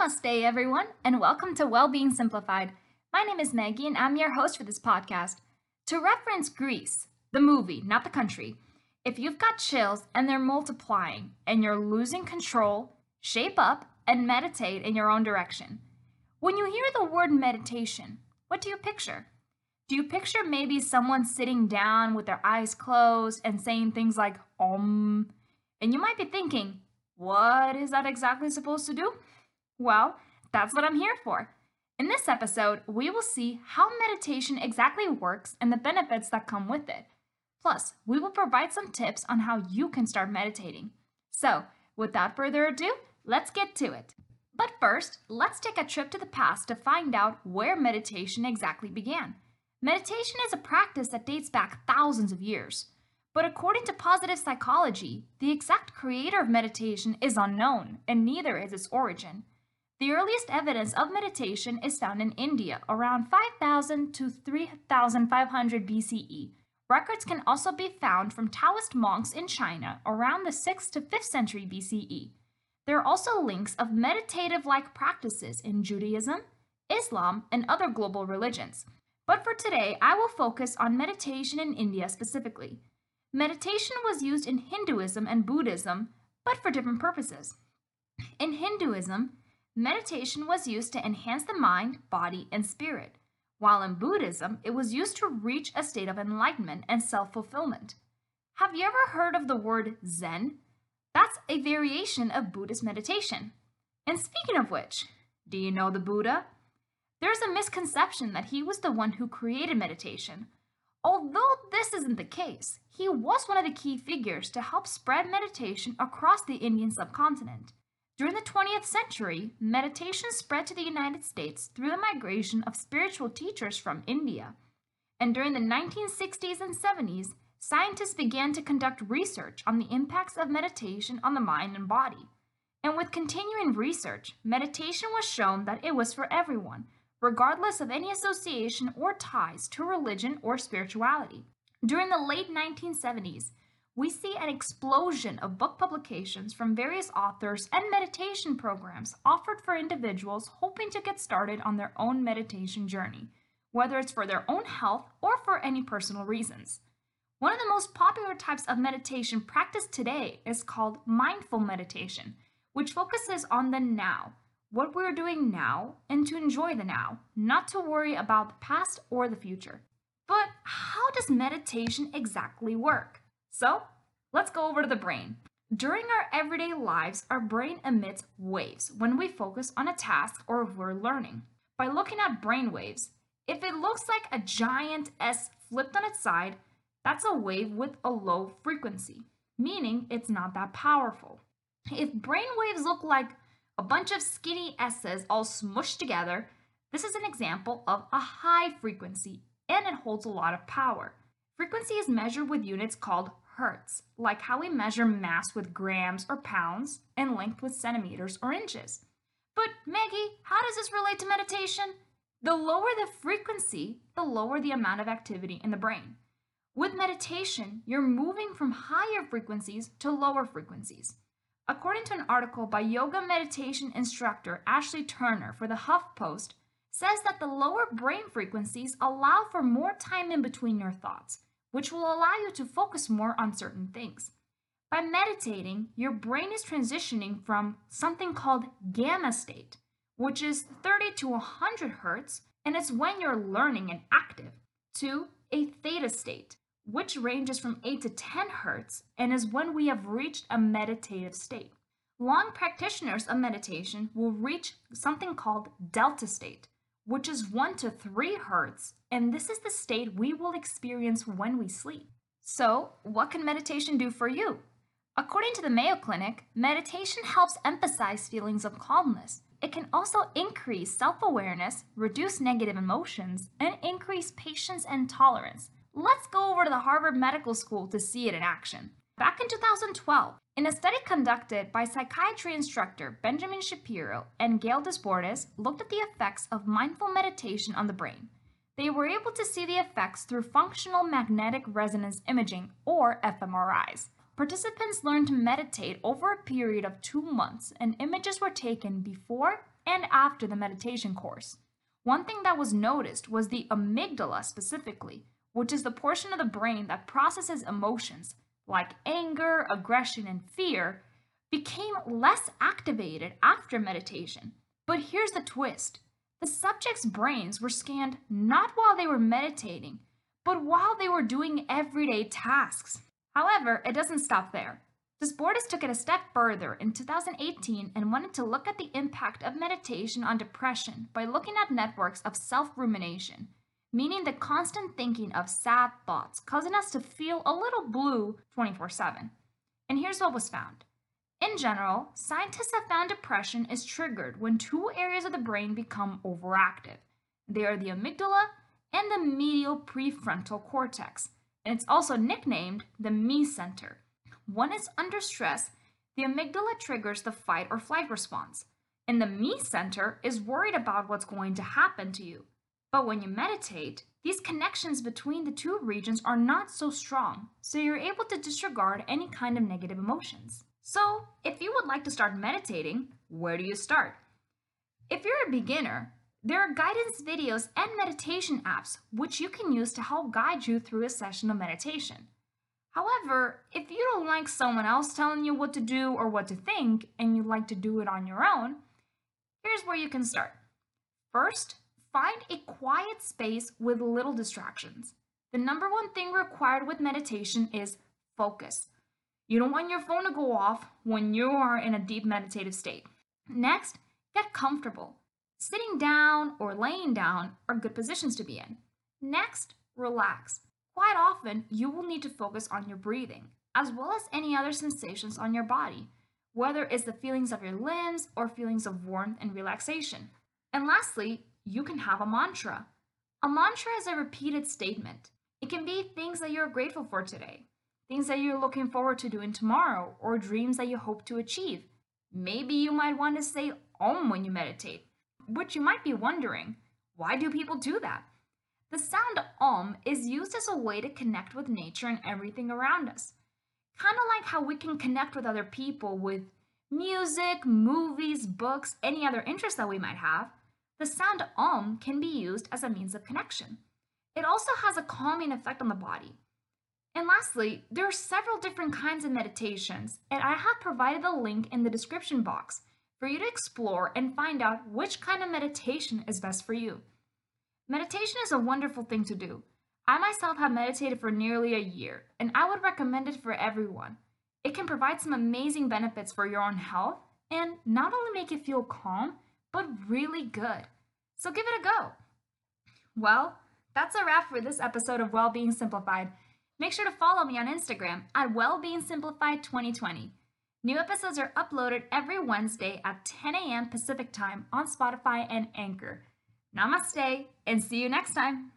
Namaste, everyone, and welcome to Wellbeing Simplified. My name is Maggie, and I'm your host for this podcast. To reference Grease, the movie, not the country, if you've got chills and they're multiplying and you're losing control, shape up and meditate in your own direction. When you hear the word meditation, what do you picture? Do you picture maybe someone sitting down with their eyes closed and saying things like om? And you might be thinking, what is that exactly supposed to do? Well, that's what I'm here for. In this episode, we will see how meditation exactly works and the benefits that come with it. Plus, we will provide some tips on how you can start meditating. So, without further ado, let's get to it. But first, let's take a trip to the past to find out where meditation exactly began. Meditation is a practice that dates back thousands of years. But according to positive psychology, the exact creator of meditation is unknown, and neither is its origin. The earliest evidence of meditation is found in India around 5000 to 3500 BCE. Records can also be found from Taoist monks in China around the 6th to 5th century BCE. There are also links of meditative like practices in Judaism, Islam, and other global religions. But for today, I will focus on meditation in India specifically. Meditation was used in Hinduism and Buddhism, but for different purposes. In Hinduism, Meditation was used to enhance the mind, body, and spirit, while in Buddhism, it was used to reach a state of enlightenment and self fulfillment. Have you ever heard of the word Zen? That's a variation of Buddhist meditation. And speaking of which, do you know the Buddha? There's a misconception that he was the one who created meditation. Although this isn't the case, he was one of the key figures to help spread meditation across the Indian subcontinent. During the 20th century, meditation spread to the United States through the migration of spiritual teachers from India. And during the 1960s and 70s, scientists began to conduct research on the impacts of meditation on the mind and body. And with continuing research, meditation was shown that it was for everyone, regardless of any association or ties to religion or spirituality. During the late 1970s, we see an explosion of book publications from various authors and meditation programs offered for individuals hoping to get started on their own meditation journey, whether it's for their own health or for any personal reasons. One of the most popular types of meditation practiced today is called mindful meditation, which focuses on the now, what we're doing now, and to enjoy the now, not to worry about the past or the future. But how does meditation exactly work? So let's go over to the brain. During our everyday lives, our brain emits waves when we focus on a task or we're learning. By looking at brain waves, if it looks like a giant S flipped on its side, that's a wave with a low frequency, meaning it's not that powerful. If brain waves look like a bunch of skinny S's all smushed together, this is an example of a high frequency and it holds a lot of power. Frequency is measured with units called hertz, like how we measure mass with grams or pounds and length with centimeters or inches. But Maggie, how does this relate to meditation? The lower the frequency, the lower the amount of activity in the brain. With meditation, you're moving from higher frequencies to lower frequencies. According to an article by yoga meditation instructor Ashley Turner for the HuffPost, says that the lower brain frequencies allow for more time in between your thoughts, which will allow you to focus more on certain things. By meditating, your brain is transitioning from something called gamma state, which is 30 to 100 hertz, and it's when you're learning and active, to a theta state, which ranges from 8 to 10 hertz and is when we have reached a meditative state. Long practitioners of meditation will reach something called delta state, which is 1 to 3 hertz, and this is the state we will experience when we sleep. So, what can meditation do for you? According to the Mayo Clinic, meditation helps emphasize feelings of calmness. It can also increase self awareness, reduce negative emotions, and increase patience and tolerance. Let's go over to the Harvard Medical School to see it in action. Back in 2012, in a study conducted by psychiatry instructor Benjamin Shapero and Gail Desbordes looked at the effects of mindful meditation on the brain. They were able to see the effects through functional magnetic resonance imaging, or fMRIs. Participants learned to meditate over a period of two months, and images were taken before and after the meditation course. One thing that was noticed was the amygdala specifically, which is the portion of the brain that processes emotions like anger, aggression, and fear, became less activated after meditation. But here's the twist the subjects' brains were scanned not while they were meditating, but while they were doing everyday tasks. However, it doesn't stop there. Desbordes took it a step further in 2018 and wanted to look at the impact of meditation on depression by looking at networks of self rumination, meaning the constant thinking of sad thoughts causing us to feel a little blue 24 7. And here's what was found. In general, scientists have found depression is triggered when two areas of the brain become overactive. They are the amygdala and the medial prefrontal cortex, and it's also nicknamed the me center When it's under stress, the amygdala triggers the fight or flight response, and the me center is worried about what's going to happen to you. But when you meditate, these connections between the two regions are not so strong, so you're able to disregard any kind of negative emotions. So, if you would like to start meditating, where do you start? If you're a beginner, there are guidance videos and meditation apps which you can use to help guide you through a session of meditation. However, if you don't like someone else telling you what to do or what to think, and you like to do it on your own, here's where you can start. First, find a quiet space with little distractions. The number one thing required with meditation is focus. You don't want your phone to go off when you are in a deep meditative state. Next, get comfortable. Sitting down or laying down are good positions to be in. Next, relax. Quite often, you will need to focus on your breathing, as well as any other sensations on your body, whether it's the feelings of your limbs or feelings of warmth and relaxation. And lastly, you can have a mantra. A mantra is a repeated statement. It can be things that you're grateful for today, things that you're looking forward to doing tomorrow, or dreams that you hope to achieve. Maybe you might want to say Om when you meditate, which you might be wondering, why do people do that? The sound om is used as a way to connect with nature and everything around us. Kind of like how we can connect with other people with music, movies, books, any other interest that we might have, the sound om can be used as a means of connection. It also has a calming effect on the body. And lastly, there are several different kinds of meditations, and I have provided the link in the description box for you to explore and find out which kind of meditation is best for you. Meditation is a wonderful thing to do. I myself have meditated for nearly a year, and I would recommend it for everyone. It can provide some amazing benefits for your own health and not only make you feel calm, but really good. So give it a go. Well, that's a wrap for this episode of Wellbeing Simplified. Make sure to follow me on Instagram at Wellbeing Simplified 2020. New episodes are uploaded every Wednesday at 10 a.m. Pacific Time on Spotify and Anchor. Namaste and see you next time.